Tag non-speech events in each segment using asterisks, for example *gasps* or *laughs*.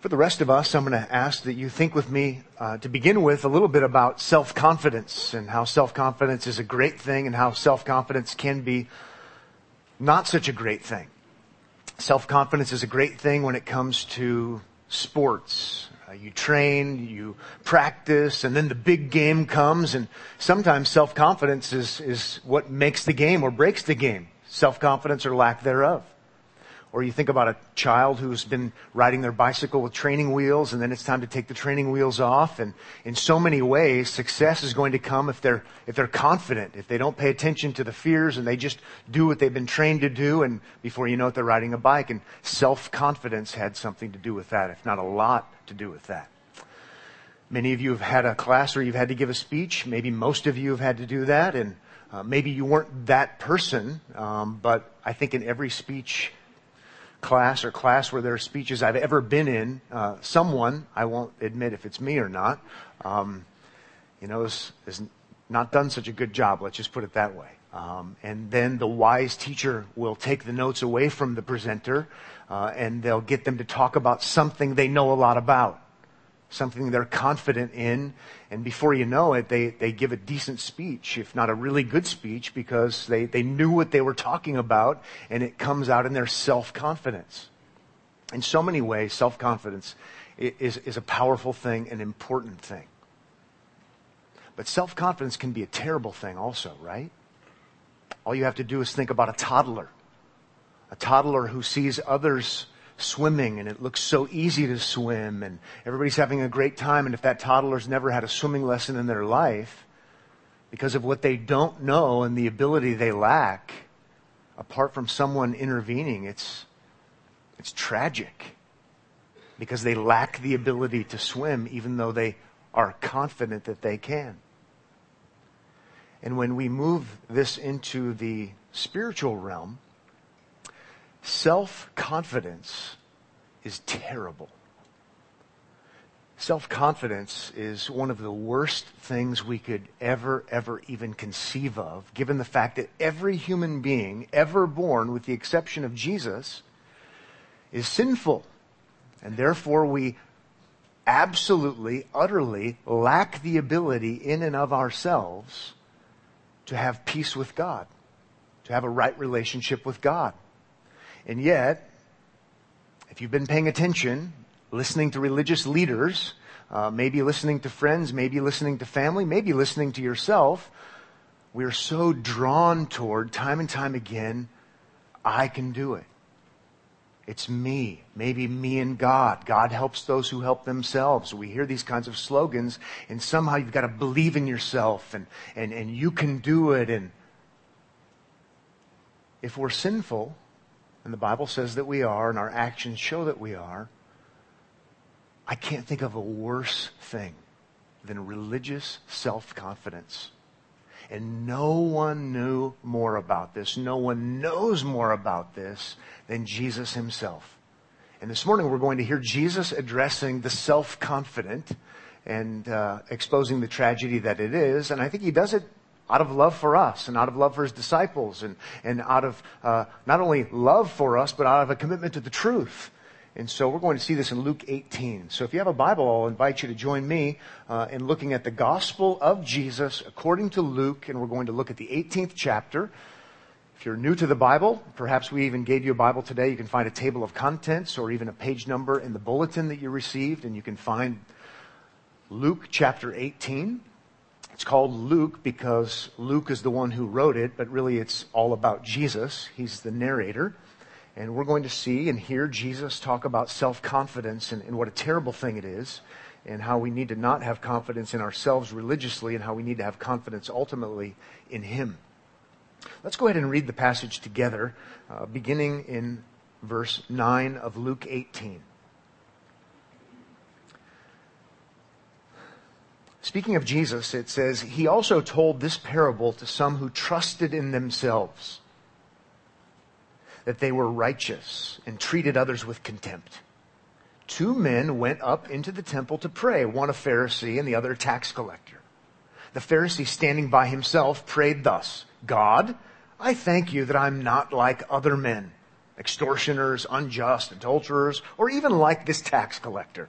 For the rest of us, I'm going to ask that you think with me uh, to begin with a little bit about self-confidence and how self-confidence is a great thing and how self-confidence can be not such a great thing. Self-confidence is a great thing when it comes to sports. Uh, you train, you practice, and then the big game comes and sometimes self-confidence is, is what makes the game or breaks the game. Self-confidence or lack thereof. Or you think about a child who's been riding their bicycle with training wheels and then it's time to take the training wheels off. And in so many ways, success is going to come if they're, if they're confident, if they don't pay attention to the fears and they just do what they've been trained to do. And before you know it, they're riding a bike. And self-confidence had something to do with that, if not a lot to do with that. Many of you have had a class where you've had to give a speech. Maybe most of you have had to do that. And uh, maybe you weren't that person, um, but I think in every speech class or class where there are speeches I've ever been in, uh, someone, I won't admit if it's me or not, um, you know, has, has, not done such a good job. Let's just put it that way. Um, and then the wise teacher will take the notes away from the presenter, uh, and they'll get them to talk about something they know a lot about something they're confident in, and before you know it, they, they give a decent speech, if not a really good speech, because they, they knew what they were talking about, and it comes out in their self-confidence. In so many ways, self-confidence is, is a powerful thing, an important thing. But self-confidence can be a terrible thing also, right? All you have to do is think about a toddler. A toddler who sees others swimming and it looks so easy to swim and everybody's having a great time. And if that toddler's never had a swimming lesson in their life, because of what they don't know and the ability they lack, apart from someone intervening, it's, it's tragic because they lack the ability to swim even though they are confident that they can. And when we move this into the spiritual realm, Self-confidence is terrible. Self-confidence is one of the worst things we could ever, ever even conceive of, given the fact that every human being ever born, with the exception of Jesus, is sinful. And therefore we absolutely, utterly lack the ability in and of ourselves to have peace with God, to have a right relationship with God. And yet, if you've been paying attention, listening to religious leaders, uh, maybe listening to friends, maybe listening to family, maybe listening to yourself, we're so drawn toward time and time again, I can do it. It's me. Maybe me and God. God helps those who help themselves. We hear these kinds of slogans and somehow you've got to believe in yourself and, and, and you can do it. And if we're sinful, and the Bible says that we are, and our actions show that we are, I can't think of a worse thing than religious self-confidence. And no one knew more about this. No one knows more about this than Jesus himself. And this morning we're going to hear Jesus addressing the self-confident and uh, exposing the tragedy that it is. And I think he does it out of love for us and out of love for his disciples and, and out of uh, not only love for us, but out of a commitment to the truth. And so we're going to see this in Luke 18. So if you have a Bible, I'll invite you to join me uh, in looking at the Gospel of Jesus according to Luke, and we're going to look at the 18th chapter. If you're new to the Bible, perhaps we even gave you a Bible today. You can find a table of contents or even a page number in the bulletin that you received, and you can find Luke chapter 18. It's called Luke because Luke is the one who wrote it, but really it's all about Jesus. He's the narrator. And we're going to see and hear Jesus talk about self-confidence and, and, what a terrible thing it is, and how we need to not have confidence in ourselves religiously, and how we need to have confidence ultimately in Him. Let's go ahead and read the passage together, uh, beginning in verse 9 of Luke 18. Speaking of Jesus, it says, He also told this parable to some who trusted in themselves that they were righteous and treated others with contempt. Two men went up into the temple to pray, one a Pharisee and the other a tax collector. The Pharisee standing by himself prayed thus, God, I thank you that I'm not like other men extortioners, unjust, adulterers, or even like this tax collector.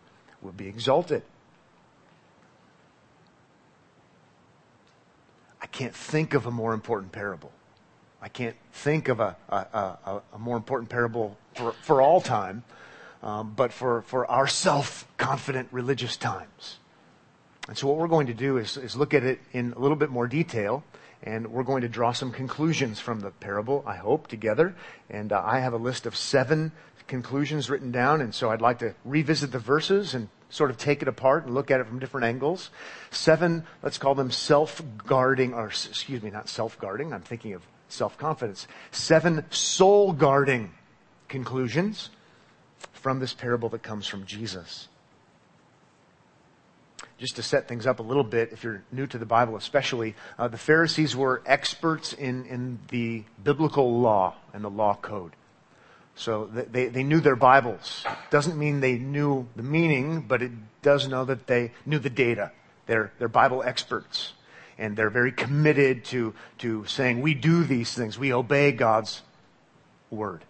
will be exalted. I can't think of a more important parable. I can't think of a, a, a, a more important parable for, for all time, um, but for, for our self confident religious times. And so, what we're going to do is, is look at it in a little bit more detail, and we're going to draw some conclusions from the parable, I hope, together. And uh, I have a list of seven conclusions written down, and so I'd like to revisit the verses and sort of take it apart and look at it from different angles. Seven, let's call them self-guarding, or excuse me, not self-guarding, I'm thinking of self-confidence. Seven soul-guarding conclusions from this parable that comes from Jesus. Just to set things up a little bit, if you're new to the Bible especially, uh, the Pharisees were experts in, in the biblical law and the law code. So they, they knew their Bibles. Doesn't mean they knew the meaning, but it does know that they knew the data. They're, they're Bible experts. And they're very committed to, to saying, we do these things. We obey God's word.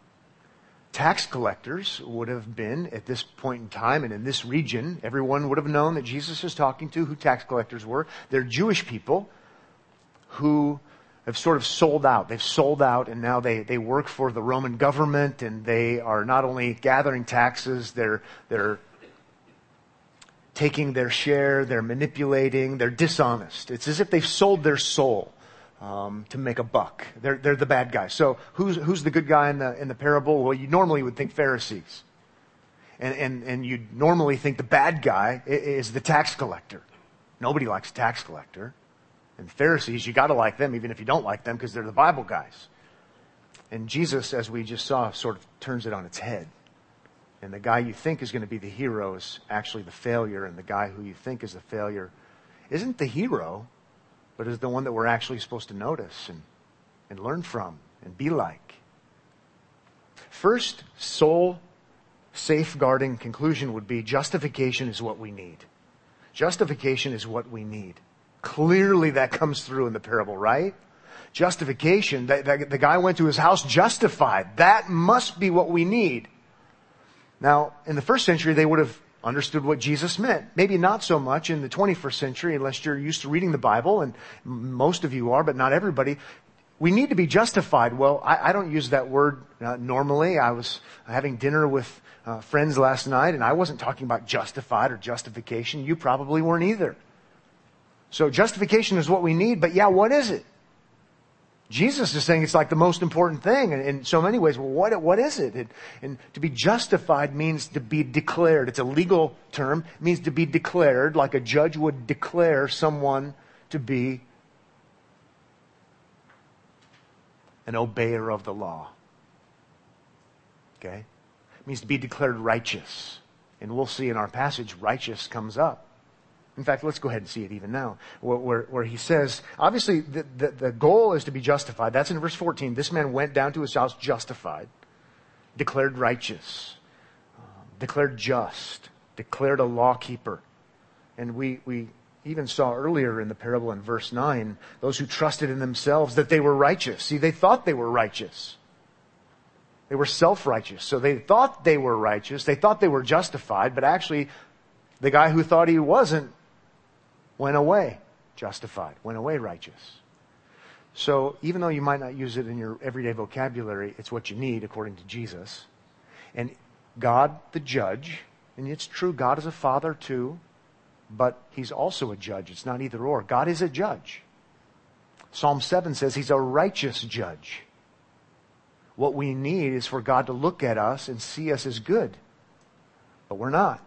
Tax collectors would have been, at this point in time and in this region, everyone would have known that Jesus is talking to who tax collectors were. They're Jewish people who have sort of sold out. They've sold out and now they, they work for the Roman government and they are not only gathering taxes, they're, they're taking their share, they're manipulating, they're dishonest. It's as if they've sold their soul. Um, to make a buck. They're, they're the bad guys. So who's, who's the good guy in the, in the parable? Well, you normally would think Pharisees. And, and, and you'd normally think the bad guy is the tax collector. Nobody likes a tax collector. And Pharisees, you gotta like them even if you don't like them because they're the Bible guys. And Jesus, as we just saw, sort of turns it on its head. And the guy you think is going to be the hero is actually the failure, and the guy who you think is the failure isn't the hero, but is the one that we're actually supposed to notice and, and learn from and be like. First, soul safeguarding conclusion would be justification is what we need. Justification is what we need. Clearly that comes through in the parable, right? Justification, the, the, the guy went to his house justified. That must be what we need. Now, in the first century, they would have understood what Jesus meant. Maybe not so much in the 21st century, unless you're used to reading the Bible, and most of you are, but not everybody. We need to be justified. Well, I, I don't use that word uh, normally. I was having dinner with uh, friends last night, and I wasn't talking about justified or justification. You probably weren't either. So justification is what we need, but yeah, what is it? Jesus is saying it's like the most important thing in, in so many ways. Well, what, what is it? And, and, to be justified means to be declared. It's a legal term. It means to be declared like a judge would declare someone to be an obeyer of the law. Okay? It means to be declared righteous. And we'll see in our passage, righteous comes up. In fact, let's go ahead and see it even now, where, where, where he says, obviously, the, the, the, goal is to be justified. That's in verse 14. This man went down to his house justified, declared righteous, um, declared just, declared a lawkeeper. And we, we even saw earlier in the parable in verse 9, those who trusted in themselves that they were righteous. See, they thought they were righteous. They were self-righteous. So they thought they were righteous. They thought they were justified, but actually, the guy who thought he wasn't went away justified, went away righteous. So even though you might not use it in your everyday vocabulary, it's what you need according to Jesus. And God, the judge, and it's true, God is a father too, but he's also a judge. It's not either or. God is a judge. Psalm 7 says he's a righteous judge. What we need is for God to look at us and see us as good. But we're not.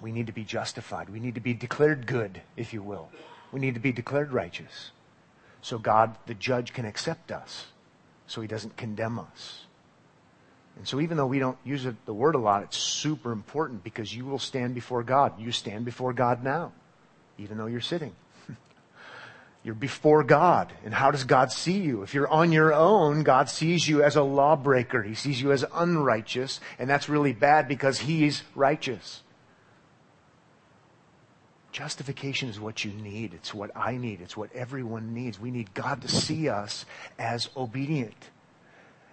We need to be justified. We need to be declared good, if you will. We need to be declared righteous. So God, the judge, can accept us. so he doesn't condemn us. And so even though we don't use the word a lot, it's super important because you will stand before God. You stand before God now, even though you're sitting. *laughs* you're before God. And how does God see you? If you're on your own, God sees you as a lawbreaker. He sees you as unrighteous, and that's really bad because He's righteous. Justification is what you need. It's what I need. It's what everyone needs. We need God to see us as obedient.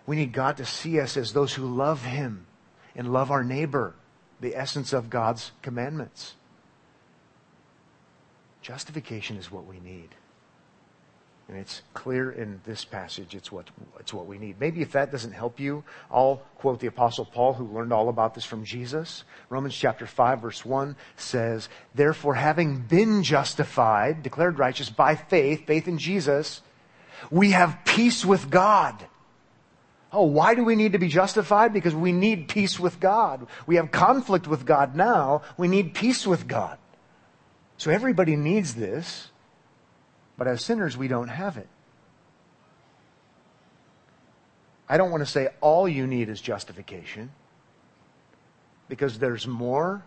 We need God to see us as those who love Him and love our neighbor, the essence of God's commandments. Justification is what we need. And it's clear in this passage, it's what, it's what we need. Maybe if that doesn't help you, I'll quote the apostle Paul who learned all about this from Jesus. Romans chapter 5 verse 1 says, Therefore having been justified, declared righteous by faith, faith in Jesus, we have peace with God Oh, why do we need to be justified? Because we need peace with God. We have conflict with God now. We need peace with God. So everybody needs this, but as sinners, we don't have it. I don't want to say all you need is justification, because there's more.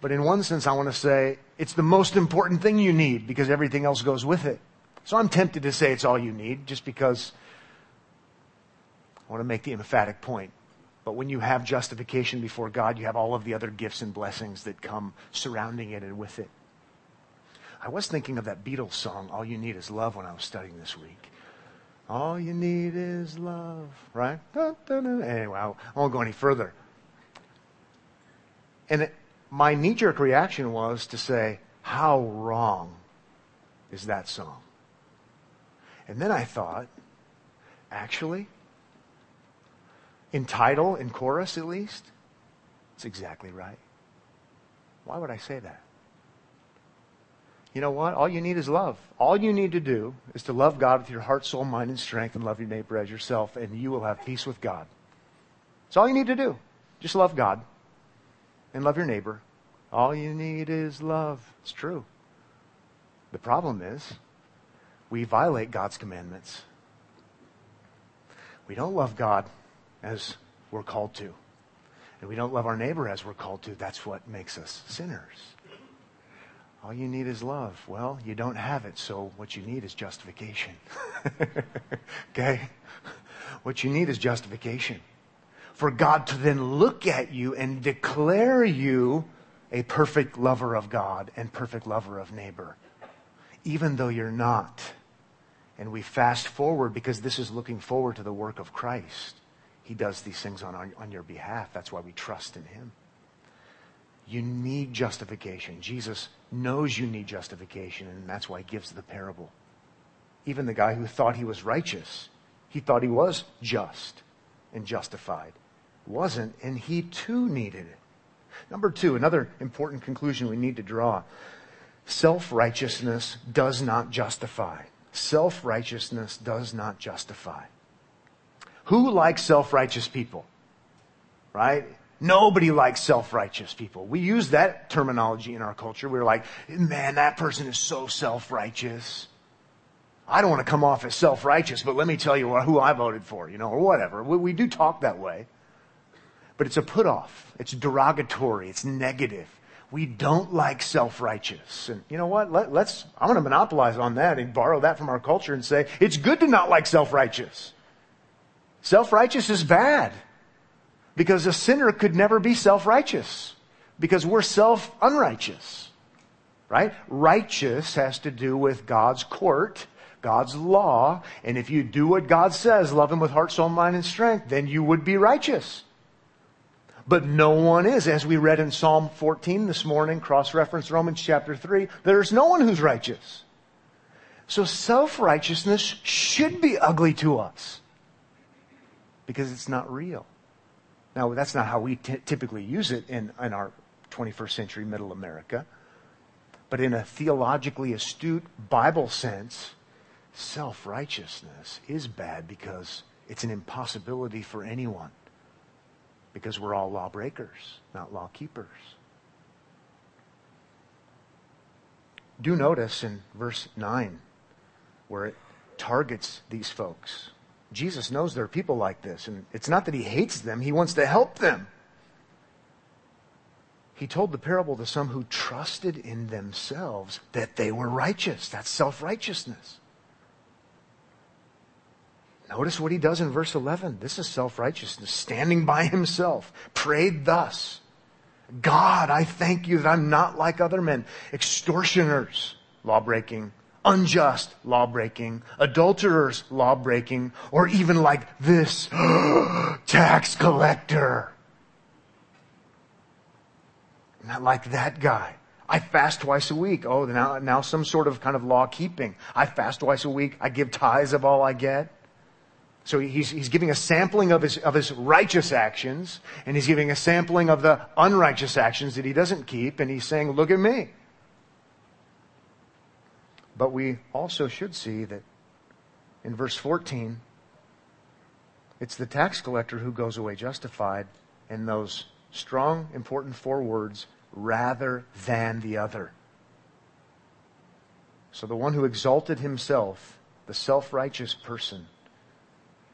But in one sense, I want to say it's the most important thing you need because everything else goes with it. So I'm tempted to say it's all you need just because I want to make the emphatic point. But when you have justification before God, you have all of the other gifts and blessings that come surrounding it and with it. I was thinking of that Beatles song, All You Need Is Love, when I was studying this week. All you need is love, right? Anyway, I won't go any further. And it, my knee jerk reaction was to say, How wrong is that song? And then I thought, actually, in title, in chorus at least, it's exactly right. Why would I say that? You know what? All you need is love. All you need to do is to love God with your heart, soul, mind, and strength and love your neighbor as yourself, and you will have peace with God. That's all you need to do. Just love God and love your neighbor. All you need is love. It's true. The problem is we violate God's commandments. We don't love God as we're called to. And we don't love our neighbor as we're called to. That's what makes us sinners. All you need is love. Well, you don't have it, so what you need is justification. *laughs* okay? What you need is justification. For God to then look at you and declare you a perfect lover of God and perfect lover of neighbor, even though you're not. And we fast forward because this is looking forward to the work of Christ. He does these things on, our, on your behalf. That's why we trust in Him. You need justification. Jesus knows you need justification, and that's why He gives the parable. Even the guy who thought he was righteous, he thought he was just and justified. Wasn't, and he too needed it. Number two, another important conclusion we need to draw. Self-righteousness does not justify. Self-righteousness does not justify. Who likes self-righteous people? Right? Nobody likes self-righteous people. We use that terminology in our culture. We're like, man, that person is so self-righteous. I don't want to come off as self-righteous, but let me tell you who I voted for, you know, or whatever. We, we do talk that way. But it's a put off. It's derogatory. It's negative. We don't like self-righteous. And you know what? Let, let's, I'm going to monopolize on that and borrow that from our culture and say, it's good to not like self-righteous. Self-righteous is bad. Because a sinner could never be self-righteous. Because we're self-unrighteous. Right? Righteous has to do with God's court, God's law, and if you do what God says, love Him with heart, soul, mind, and strength, then you would be righteous. But no one is. As we read in Psalm 14 this morning, cross-reference Romans chapter 3, there's no one who's righteous. So self-righteousness should be ugly to us because it's not real. Now, that's not how we t- typically use it in, in our 21st century middle America. But in a theologically astute Bible sense, self righteousness is bad because it's an impossibility for anyone. Because we're all lawbreakers, not lawkeepers. Do notice in verse 9 where it targets these folks Jesus knows there are people like this, and it's not that he hates them, he wants to help them. He told the parable to some who trusted in themselves that they were righteous. That's self righteousness. Notice what he does in verse 11. This is self righteousness, standing by himself, prayed thus God, I thank you that I'm not like other men, extortioners, law breaking, unjust, law breaking, adulterers, law breaking, or even like this *gasps* tax collector. Not like that guy. I fast twice a week. Oh, now, now some sort of kind of law keeping. I fast twice a week. I give tithes of all I get. So he's, he's giving a sampling of his, of his righteous actions, and he's giving a sampling of the unrighteous actions that he doesn't keep, and he's saying, look at me. But we also should see that in verse 14, it's the tax collector who goes away justified, and those strong, important four words, rather than the other. So the one who exalted himself, the self righteous person,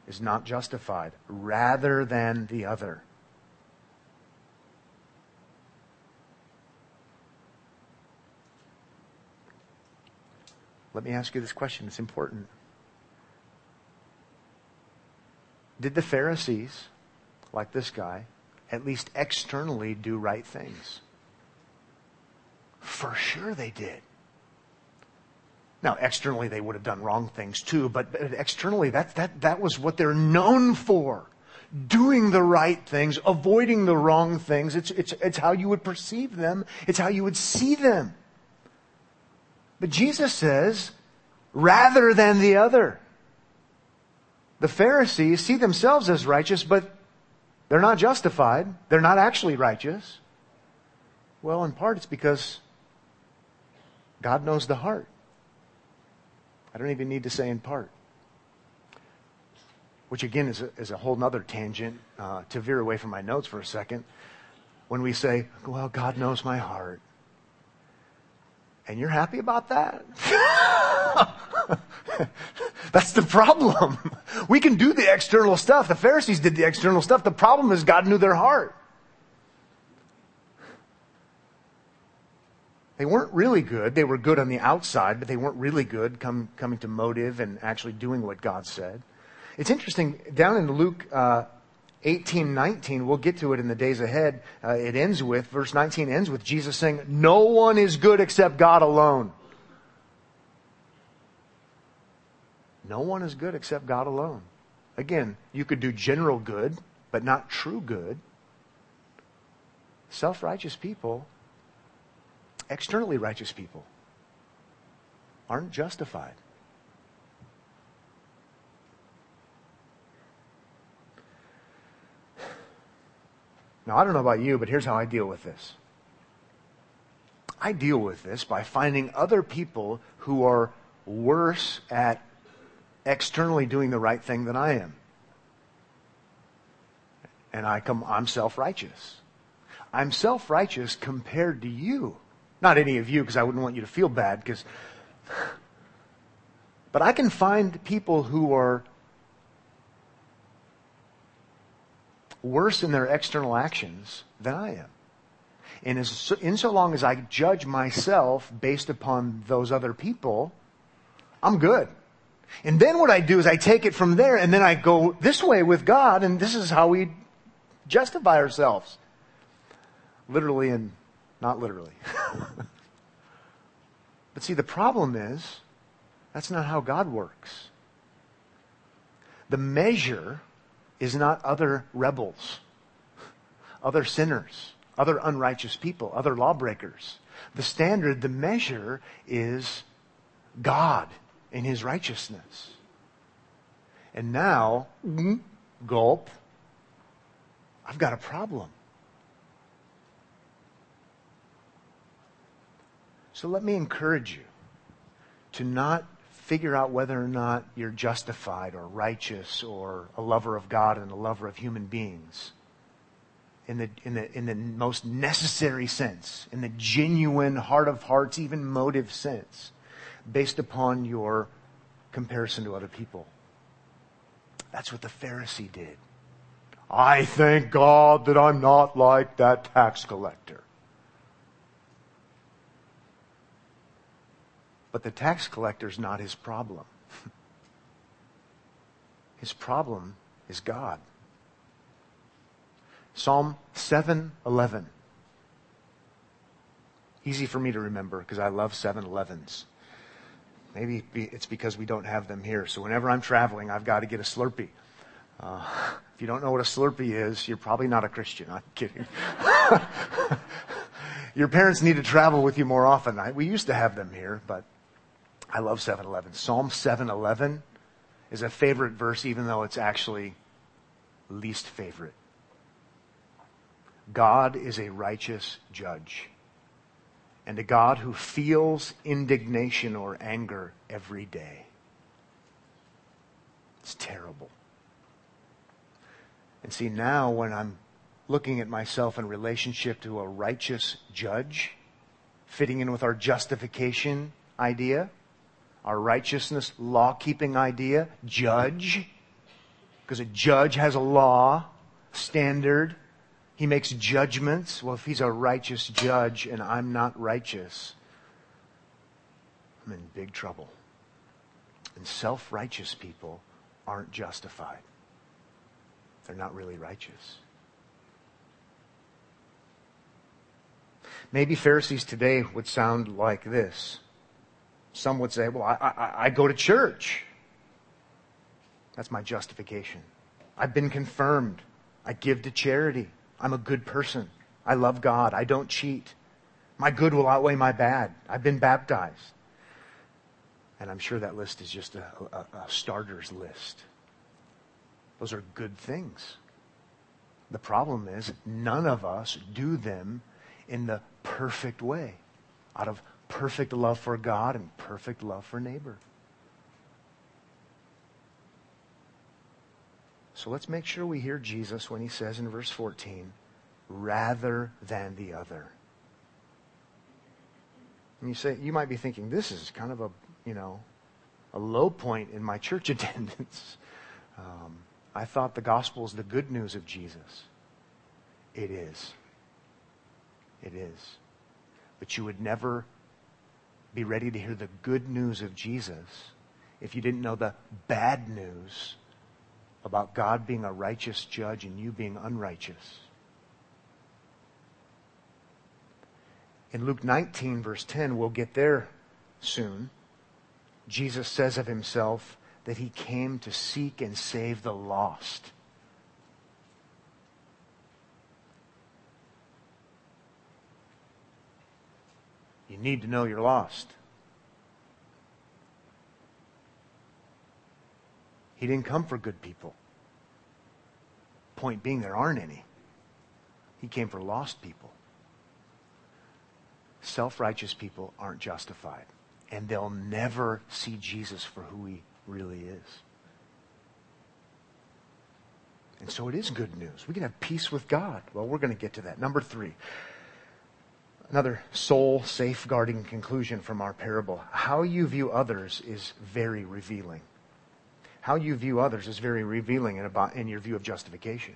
is not justified rather than the other. Let me ask you this question. It's important. Did the Pharisees, like this guy, at least externally do right things? For sure they did. Now, externally, they would have done wrong things too, but externally, that, that, that was what they're known for. Doing the right things, avoiding the wrong things. It's, it's, it's how you would perceive them. It's how you would see them. But Jesus says, rather than the other. The Pharisees see themselves as righteous, but they're not justified. They're not actually righteous. Well, in part, it's because God knows the heart. I don't even need to say in part. Which again is a, is a whole other tangent uh, to veer away from my notes for a second. When we say, well, God knows my heart. And you're happy about that? *laughs* That's the problem. We can do the external stuff. The Pharisees did the external stuff. The problem is God knew their heart. They weren't really good. They were good on the outside, but they weren't really good come, coming to motive and actually doing what God said. It's interesting, down in Luke uh, 18, 19, we'll get to it in the days ahead. Uh, it ends with, verse 19 ends with Jesus saying, No one is good except God alone. No one is good except God alone. Again, you could do general good, but not true good. Self righteous people externally righteous people aren't justified. Now, I don't know about you, but here's how I deal with this. I deal with this by finding other people who are worse at externally doing the right thing than I am. And I come, I'm self-righteous. I'm self-righteous compared to you. Not any of you, because I wouldn't want you to feel bad, because. *sighs* But I can find people who are worse in their external actions than I am. And as, in so long as I judge myself based upon those other people, I'm good. And then what I do is I take it from there and then I go this way with God and this is how we justify ourselves. Literally and not literally. *laughs* but see, the problem is that's not how God works. The measure is not other rebels, other sinners, other unrighteous people, other lawbreakers. The standard, the measure is God in his righteousness. And now, mm-hmm, gulp, I've got a problem. So let me encourage you to not figure out whether or not you're justified or righteous or a lover of God and a lover of human beings in the, in the, in the most necessary sense, in the genuine heart of hearts, even motive sense, based upon your comparison to other people. That's what the Pharisee did. I thank God that I'm not like that tax collector. But the tax collector is not his problem. *laughs* his problem is God. Psalm 711. Easy for me to remember because I love 711s. Maybe it's because we don't have them here. So whenever I'm traveling, I've got to get a Slurpee. Uh, *laughs* if you don't know what a Slurpee is, you're probably not a Christian. I'm kidding. *laughs* Your parents need to travel with you more often. I, we used to have them here, but I love 711. Psalm 711 is a favorite verse, even though it's actually least favorite. God is a righteous judge and a God who feels indignation or anger every day. It's terrible. And see, now when I'm looking at myself in relationship to a righteous judge, fitting in with our justification idea, our righteousness law keeping idea, judge, because a judge has a law, standard, he makes judgments. Well, if he's a righteous judge and I'm not righteous, I'm in big trouble. And self righteous people aren't justified, they're not really righteous. Maybe Pharisees today would sound like this. Some would say, Well, I, I, I go to church. That's my justification. I've been confirmed. I give to charity. I'm a good person. I love God. I don't cheat. My good will outweigh my bad. I've been baptized. And I'm sure that list is just a, a, a starter's list. Those are good things. The problem is, none of us do them in the perfect way, out of perfect love for God and perfect love for neighbor. So let's make sure we hear Jesus when he says in verse 14, rather than the other. And you say, you might be thinking, this is kind of a, you know, a low point in my church *laughs* attendance. Um, I thought the gospel is the good news of Jesus. It is. It is. But you would never be ready to hear the good news of Jesus if you didn't know the bad news about God being a righteous judge and you being unrighteous. In Luke 19, verse 10, we'll get there soon. Jesus says of himself that he came to seek and save the lost. You need to know you're lost. He didn't come for good people. Point being, there aren't any. He came for lost people. Self righteous people aren't justified, and they'll never see Jesus for who he really is. And so it is good news. We can have peace with God. Well, we're going to get to that. Number three. Another soul safeguarding conclusion from our parable. How you view others is very revealing how you view others is very revealing in, about, in your view of justification.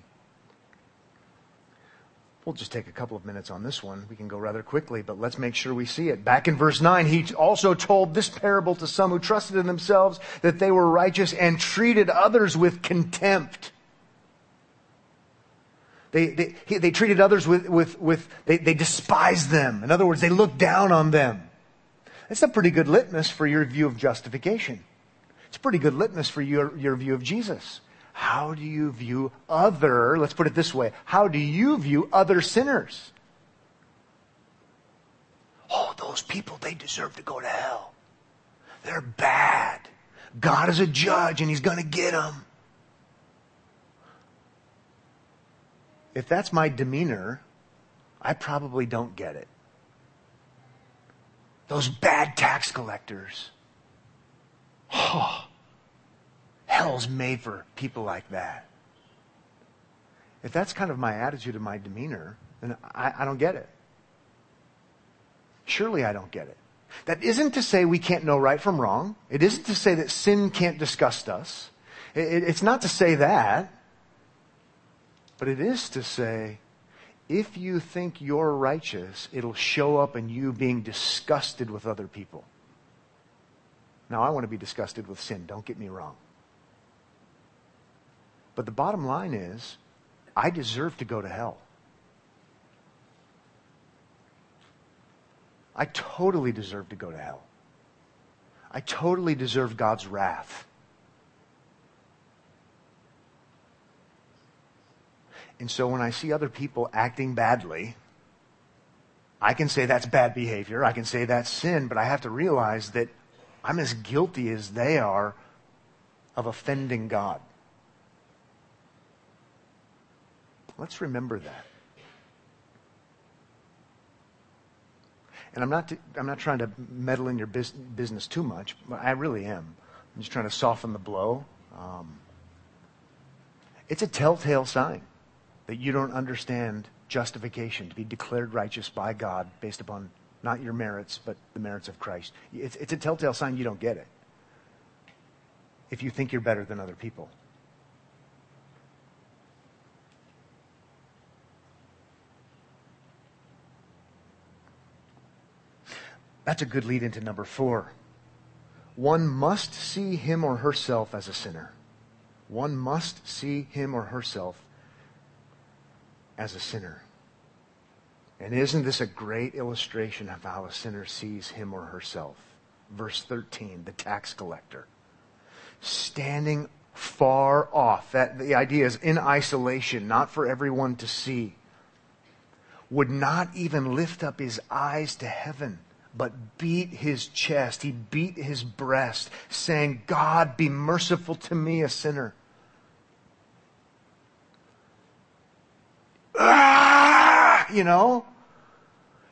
We'll just take a couple of minutes on this one. We can go rather quickly, but let's make sure we see it. Back in verse 9, he also told this parable to some who trusted in themselves that they were righteous and treated others with contempt. They, they, he, they treated others with, with, with they, they despised them. In other words, they looked down on them. That's a pretty good litmus for your view of justification. It's a pretty good litmus for your, your view of Jesus. How do you view other, let's put it this way, how do you view other sinners? Oh, those people, they deserve to go to hell. They're bad. God is a judge and he's going to get them. If that's my demeanor, I probably don't get it. Those bad tax collectors. Oh, hell's made for people like that. If that's kind of my attitude and my demeanor, then I, I don't get it. Surely I don't get it. That isn't to say we can't know right from wrong. It isn't to say that sin can't disgust us. It, it's not to say that, but it is to say, if you think you're righteous, it'll show up in you being disgusted with other people. Now, I want to be disgusted with sin, don't get me wrong. But the bottom line is, I deserve to go to hell. I totally deserve to go to hell. I totally deserve God's wrath. And so when I see other people acting badly, I can say that's bad behavior. I can say that's sin, but I have to realize that I'm as guilty as they are of offending God. Let's remember that. And I'm not, to, I'm not trying to meddle in your business too much, but I really am. I'm just trying to soften the blow. Um, it's a telltale sign that you don't understand justification, to be declared righteous by God based upon not your merits, but the merits of Christ. It's, it's a telltale sign you don't get it if you think you're better than other people. That's a good lead into number four. One must see him or herself as a sinner. One must see him or herself as a sinner. And isn't this a great illustration of how a sinner sees him or herself? Verse 13, the tax collector. Standing far off. That the idea is in isolation, not for everyone to see. Would not even lift up his eyes to heaven but beat his chest. He beat his breast, saying, God, be merciful to me, a sinner. Ah! You know?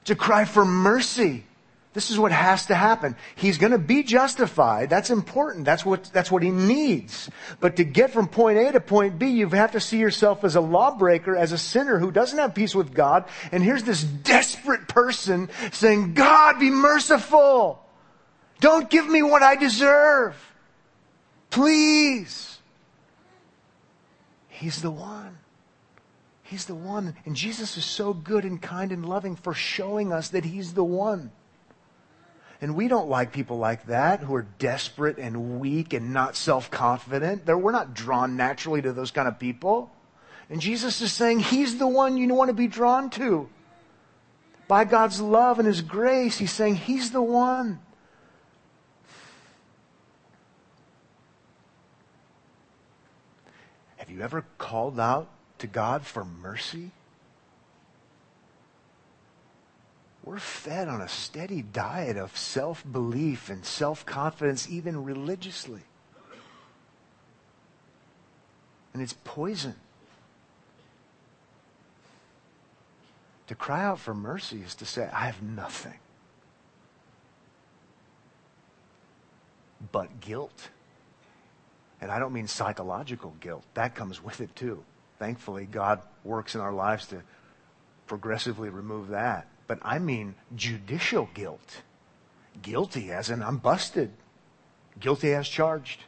To cry for mercy. This is what has to happen. He's going to be justified. That's important. That's what, that's what he needs. But to get from point A to point B, you have to see yourself as a lawbreaker, as a sinner who doesn't have peace with God. And here's this desperate person saying, God, be merciful. Don't give me what I deserve. Please. He's the one. He's the one. And Jesus is so good and kind and loving for showing us that He's the one. And we don't like people like that who are desperate and weak and not self confident. We're not drawn naturally to those kind of people. And Jesus is saying He's the one you want to be drawn to. By God's love and His grace, He's saying He's the one. Have you ever called out to God for mercy? we're fed on a steady diet of self belief and self confidence, even religiously. And it's poison. To cry out for mercy is to say, I have nothing but guilt. And I don't mean psychological guilt, that comes with it too. Thankfully, God works in our lives to progressively remove that but I mean judicial guilt. Guilty as in I'm busted. Guilty as charged.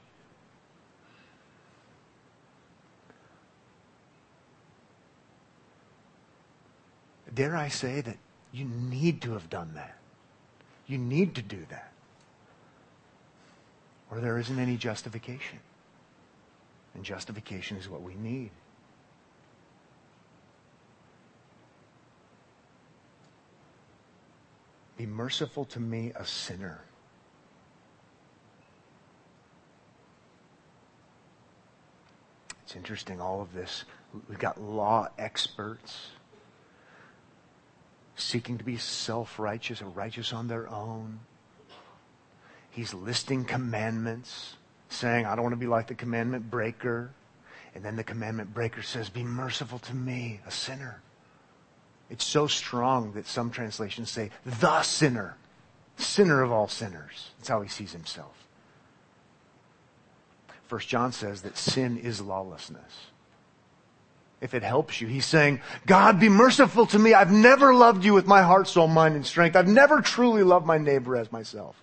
Dare I say that you need to have done that? You need to do that. Or there isn't any justification. And justification is what we need. Be merciful to me, a sinner. It's interesting, all of this. We've got law experts seeking to be self righteous or righteous on their own. He's listing commandments, saying, I don't want to be like the commandment breaker. And then the commandment breaker says, Be merciful to me, a sinner. It's so strong that some translations say, the sinner, sinner of all sinners. That's how he sees himself. First John says that sin is lawlessness. If it helps you, he's saying, God, be merciful to me. I've never loved you with my heart, soul, mind, and strength. I've never truly loved my neighbor as myself.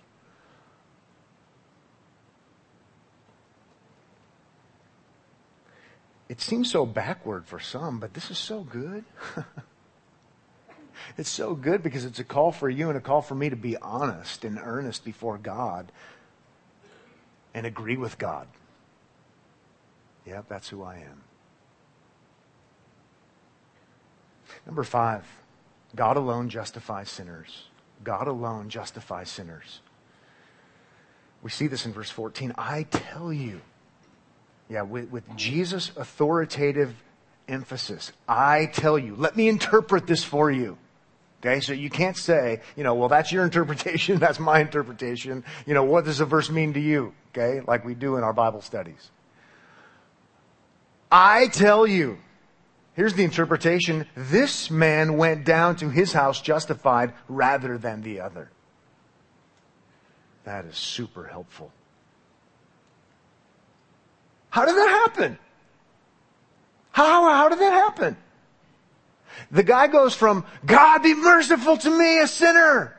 It seems so backward for some, but this is so good. *laughs* it's so good because it's a call for you and a call for me to be honest and earnest before God and agree with God. Yep, that's who I am. Number five, God alone justifies sinners. God alone justifies sinners. We see this in verse 14. I tell you. Yeah, with, with Jesus' authoritative emphasis. I tell you. Let me interpret this for you. Okay, so you can't say, you know, well, that's your interpretation, *laughs* that's my interpretation. You know, what does the verse mean to you? Okay, like we do in our Bible studies. I tell you. Here's the interpretation. This man went down to his house justified rather than the other. That is super helpful. How did that happen? How, how did that happen? The guy goes from, God be merciful to me, a sinner.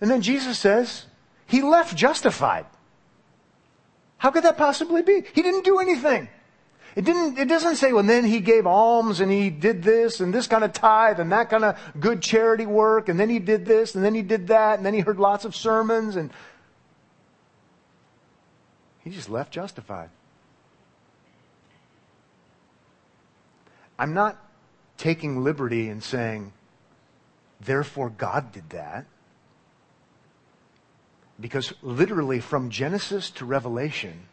And then Jesus says, he left justified. How could that possibly be? He didn't do anything. It didn't, it doesn't say, well, then he gave alms and he did this and this kind of tithe and that kind of good charity work and then he did this and then he did that and then he heard lots of sermons and he just left justified. I'm not taking liberty and saying, therefore God did that. Because literally from Genesis to Revelation,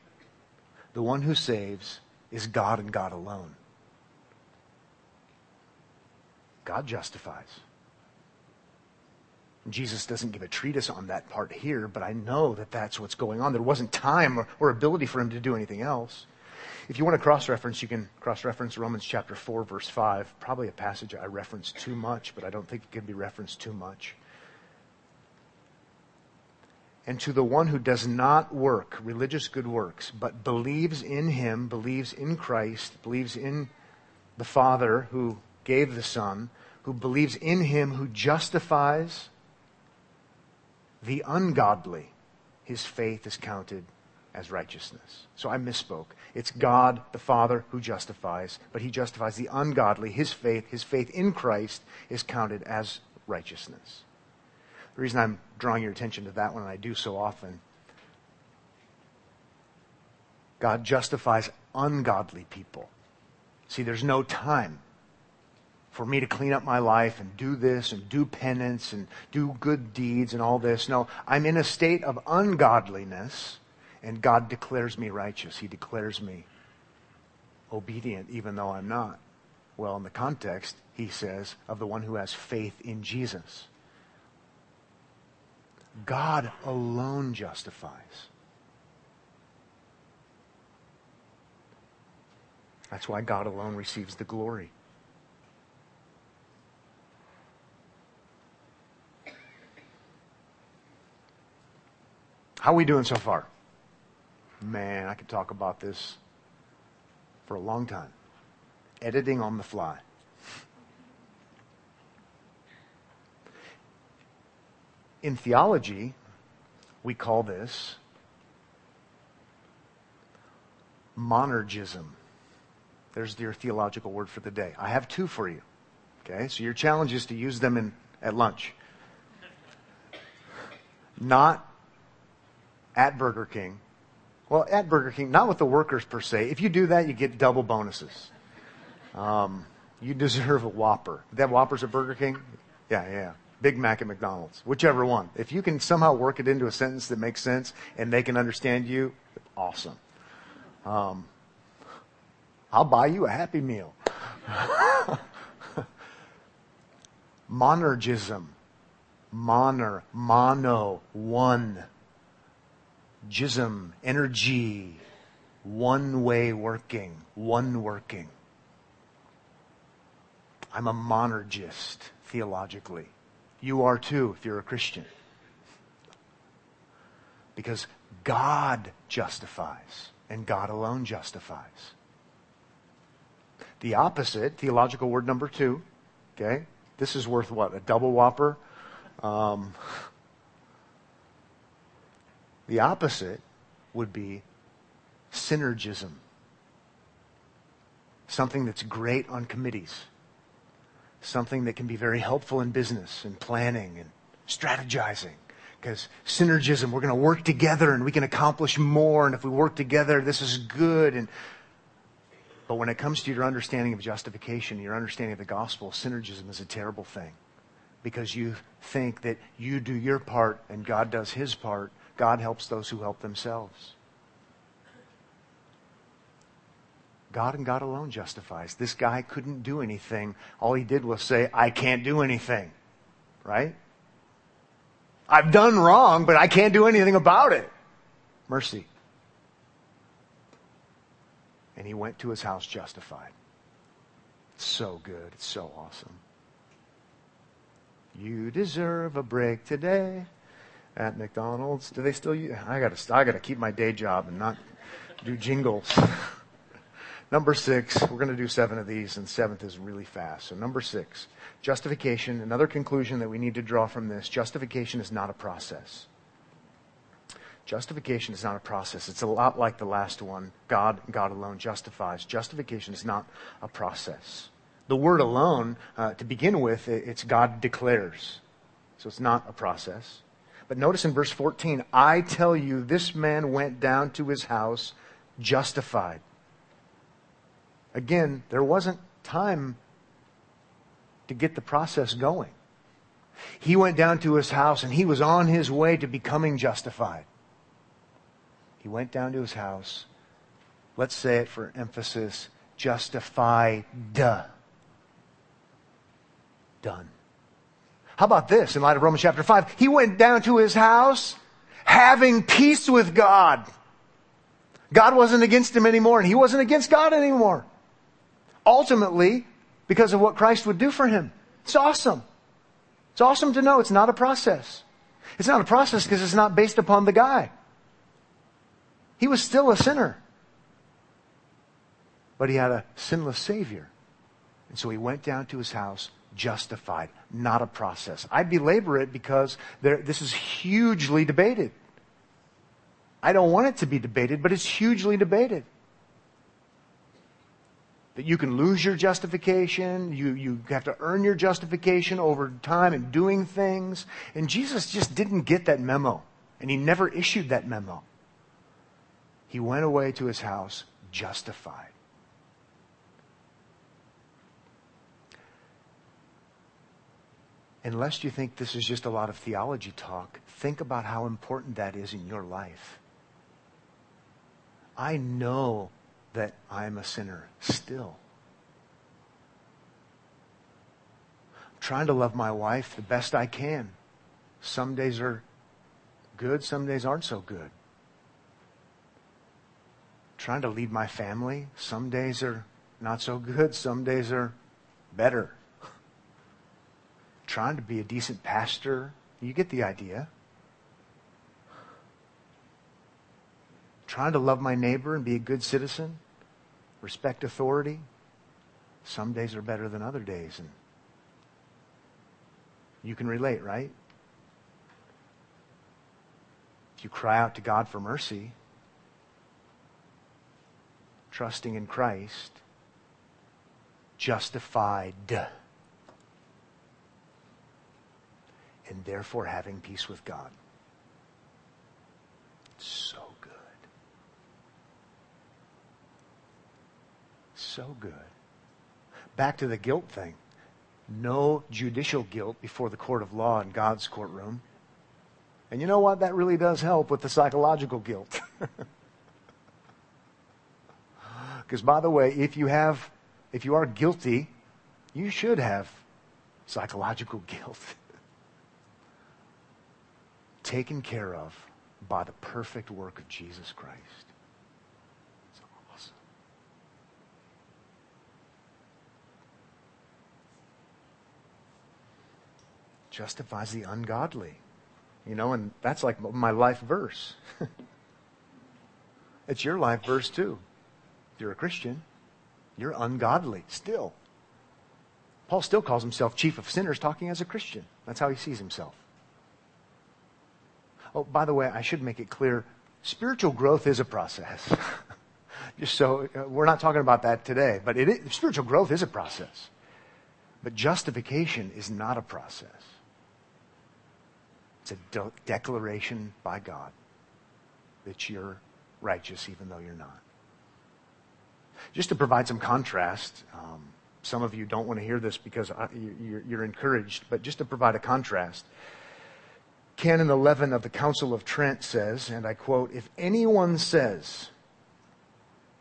the one who saves is God and God alone. God justifies. Jesus doesn't give a treatise on that part here, but I know that that's what's going on. There wasn't time or, or ability for him to do anything else. If you want to cross reference, you can cross reference Romans chapter 4, verse 5. Probably a passage I reference too much, but I don't think it can be referenced too much. And to the one who does not work religious good works, but believes in him, believes in Christ, believes in the Father who gave the Son, who believes in him who justifies the ungodly, his faith is counted as righteousness. So I misspoke. It's God the Father who justifies, but he justifies the ungodly. His faith, his faith in Christ is counted as righteousness. The reason I'm drawing your attention to that one, and I do so often, God justifies ungodly people. See, there's no time for me to clean up my life and do this and do penance and do good deeds and all this. No, I'm in a state of ungodliness and God declares me righteous. He declares me obedient even though I'm not. Well, in the context, he says, of the one who has faith in Jesus. God alone justifies. That's why God alone receives the glory. How are we doing so far? Man, I could talk about this for a long time. Editing on the fly. In theology, we call this monergism. There's your theological word for the day. I have two for you. Okay, so your challenge is to use them in, at lunch. Not at Burger King. Well, at Burger King, not with the workers per se. If you do that, you get double bonuses. Um, you deserve a Whopper. That Whoppers at Burger King? Yeah, yeah. Big Mac at McDonald's, whichever one. If you can somehow work it into a sentence that makes sense and they can understand you, awesome. Um, I'll buy you a Happy Meal. *laughs* Monergism. Moner. Mono. One. Gism. Energy. One way working. One working. I'm a monergist theologically. You are too if you're a Christian. Because God justifies and God alone justifies. The opposite, theological word number two, okay? This is worth what? A double whopper? Um, *laughs* the opposite would be synergism. something that's great on committees, something that can be very helpful in business and planning and strategizing. Because synergism, we're going to work together and we can accomplish more. And if we work together, this is good. And but when it comes to your understanding of justification, your understanding of the gospel, synergism is a terrible thing because you think that you do your part and God does his part. God helps those who help themselves. God and God alone justifies. This guy couldn't do anything. All he did was say, I can't do anything. Right? I've done wrong, but I can't do anything about it. Mercy. And he went to his house justified. It's so good. It's so awesome. You deserve a break today at McDonald's. Do they still use? I gotta, I gotta keep my day job and not do jingles. *laughs* number six, we're gonna do seven of these and seventh is really fast. So number six, justification. Another conclusion that we need to draw from this, justification is not a process. Justification is not a process. It's a lot like the last one. God, God alone justifies. Justification is not a process. The word alone, uh, to begin with, it's God declares. So it's not a process. But notice in verse 14, I tell you, this man went down to his house justified. Again, there wasn't time to get the process going. He went down to his house and he was on his way to becoming justified. He went down to his house. Let's say it for emphasis justified. Done. How about this in light of Romans chapter 5? He went down to his house having peace with God. God wasn't against him anymore, and he wasn't against God anymore. Ultimately, because of what Christ would do for him. It's awesome. It's awesome to know it's not a process. It's not a process because it's not based upon the guy. He was still a sinner. But he had a sinless Savior. And so he went down to his house justified, not a process. I belabor it because there, this is hugely debated. I don't want it to be debated, but it's hugely debated. That you can lose your justification, you, you have to earn your justification over time and doing things. And Jesus just didn't get that memo, and he never issued that memo. He went away to his house justified. Unless you think this is just a lot of theology talk, think about how important that is in your life. I know that I'm a sinner still. I'm trying to love my wife the best I can. Some days are good, some days aren't so good trying to lead my family. Some days are not so good, some days are better. Trying to be a decent pastor. You get the idea. Trying to love my neighbor and be a good citizen, respect authority. Some days are better than other days. And you can relate, right? If you cry out to God for mercy, trusting in Christ, justified, and therefore having peace with God. So good. So good. Back to the guilt thing. No judicial guilt before the court of law in God's courtroom. And you know what? That really does help with the psychological guilt. *laughs* Because by the way, if you have, if you are guilty, you should have psychological *laughs* guilt taken care of by the perfect work of Jesus Christ. It's awesome. Justifies the ungodly. You know, and that's like my life verse. *laughs* it's your life verse too If you're a Christian, you're ungodly still. Paul still calls himself chief of sinners, talking as a Christian. That's how he sees himself. Oh, by the way, I should make it clear spiritual growth is a process. *laughs* Just so uh, we're not talking about that today, but it is, spiritual growth is a process. But justification is not a process. It's a de- declaration by God that you're righteous even though you're not. Just to provide some contrast, um, some of you don't want to hear this because I, you're, you're encouraged, but just to provide a contrast, Canon 11 of the Council of Trent says, and I quote, If anyone says,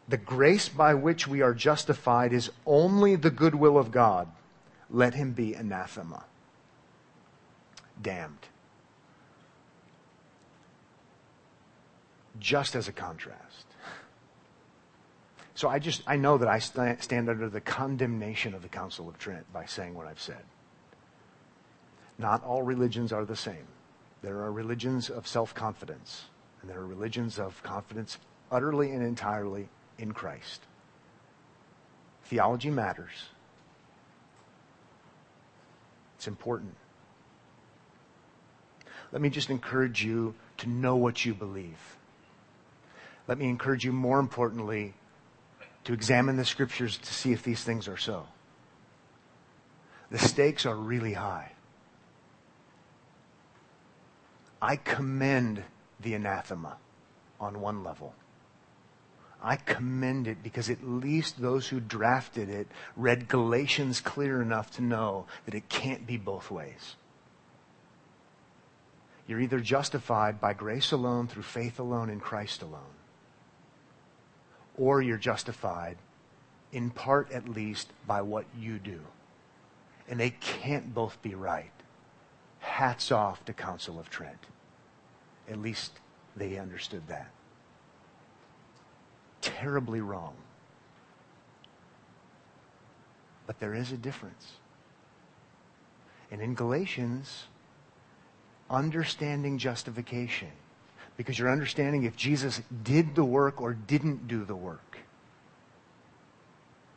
the grace by which we are justified is only the goodwill of God, let him be anathema. Damned. Just as a contrast. So I just, I know that I stand under the condemnation of the Council of Trent by saying what I've said. Not all religions are the same. There are religions of self confidence, and there are religions of confidence utterly and entirely in Christ. Theology matters, it's important. Let me just encourage you to know what you believe. Let me encourage you, more importantly, to examine the scriptures to see if these things are so. The stakes are really high. I commend the anathema on one level. I commend it because at least those who drafted it read Galatians clear enough to know that it can't be both ways. You're either justified by grace alone, through faith alone, in Christ alone, or you're justified, in part at least, by what you do. And they can't both be right. Hats off to Council of Trent. At least they understood that. Terribly wrong. But there is a difference. And in Galatians, understanding justification because you're understanding if Jesus did the work or didn't do the work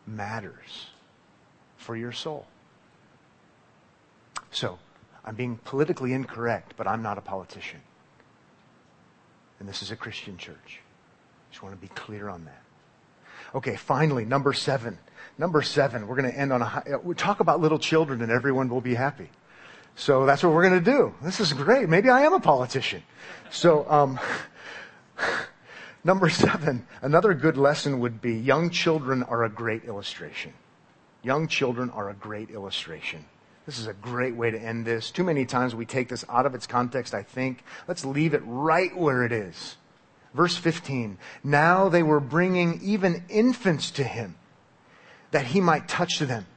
matters for your soul. So, I'm being politically incorrect, but I'm not a politician. And this is a Christian church. Just want to be clear on that. Okay, finally, number seven. Number seven, we're going to end on a high, we talk about little children and everyone will be happy. So that's what we're going to do. This is great. Maybe I am a politician. So, um, *laughs* number seven, another good lesson would be young children are a great illustration. Young children are a great illustration. This is a great way to end this. Too many times we take this out of its context, I think. Let's leave it right where it is. Verse 15. Now they were bringing even infants to him that he might touch them.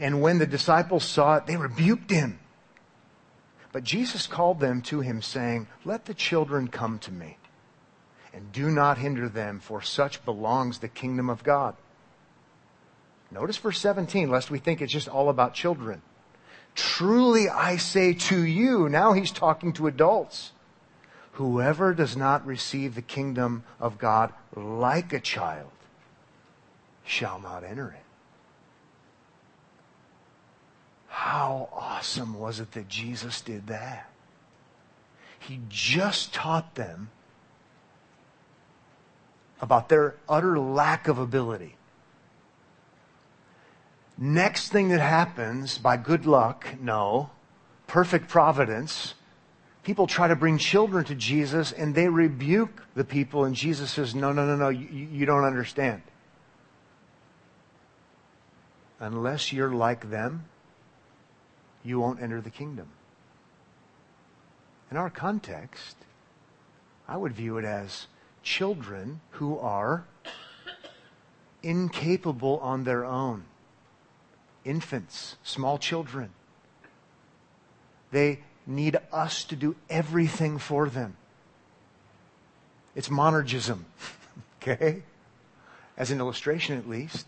And when the disciples saw it, they rebuked him. But Jesus called them to him, saying, Let the children come to me, and do not hinder them, for such belongs the kingdom of God. Notice verse 17, lest we think it's just all about children. Truly I say to you, now he's talking to adults, whoever does not receive the kingdom of God like a child shall not enter it. How awesome was it that Jesus did that? He just taught them about their utter lack of ability. Next thing that happens, by good luck, no, perfect providence, people try to bring children to Jesus and they rebuke the people, and Jesus says, No, no, no, no, you, you don't understand. Unless you're like them, you won't enter the kingdom. In our context, I would view it as children who are incapable on their own. Infants, small children. They need us to do everything for them. It's monergism, *laughs* okay? As an illustration, at least.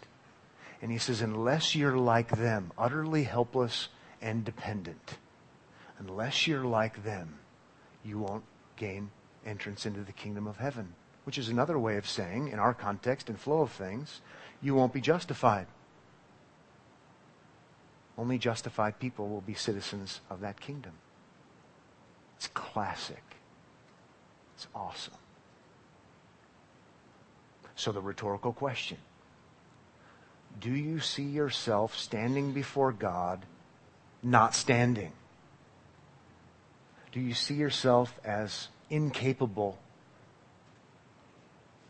And he says, unless you're like them, utterly helpless and dependent. Unless you're like them, you won't gain entrance into the kingdom of heaven, which is another way of saying, in our context and flow of things, you won't be justified. Only justified people will be citizens of that kingdom. It's classic. It's awesome. So the rhetorical question Do you see yourself standing before God not standing? Do you see yourself as incapable,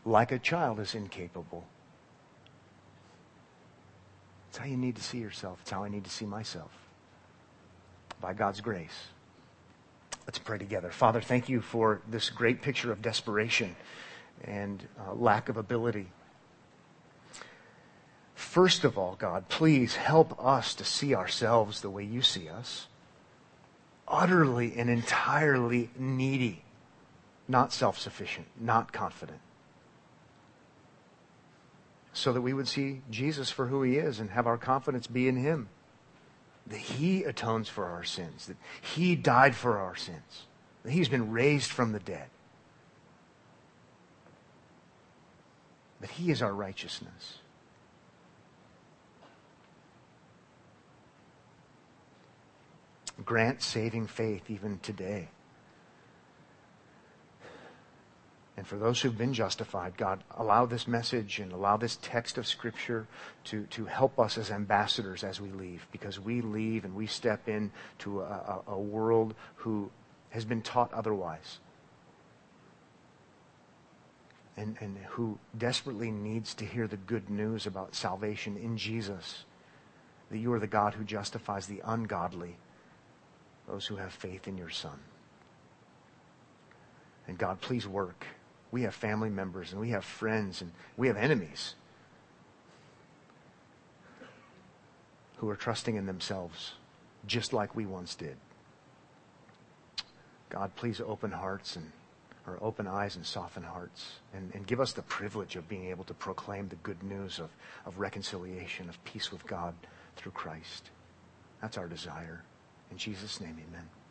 like a child is incapable? It's how you need to see yourself. It's how I need to see myself. By God's grace. Let's pray together. Father, thank you for this great picture of desperation and uh, lack of ability. First of all, God, please help us to see ourselves the way you see us. Utterly and entirely needy, not self sufficient, not confident. So that we would see Jesus for who he is and have our confidence be in him. That he atones for our sins, that he died for our sins, that he's been raised from the dead. That he is our righteousness. Grant saving faith even today. And for those who've been justified, God, allow this message and allow this text of Scripture to, to help us as ambassadors as we leave, because we leave and we step into a, a, a world who has been taught otherwise. And, and who desperately needs to hear the good news about salvation in Jesus. That you are the God who justifies the ungodly those who have faith in your Son. And God, please work. We have family members and we have friends and we have enemies who are trusting in themselves just like we once did. God, please open hearts and or open eyes and soften hearts and, and give us the privilege of being able to proclaim the good news of, of reconciliation, of peace with God through Christ. That's our desire. In Jesus' name, amen.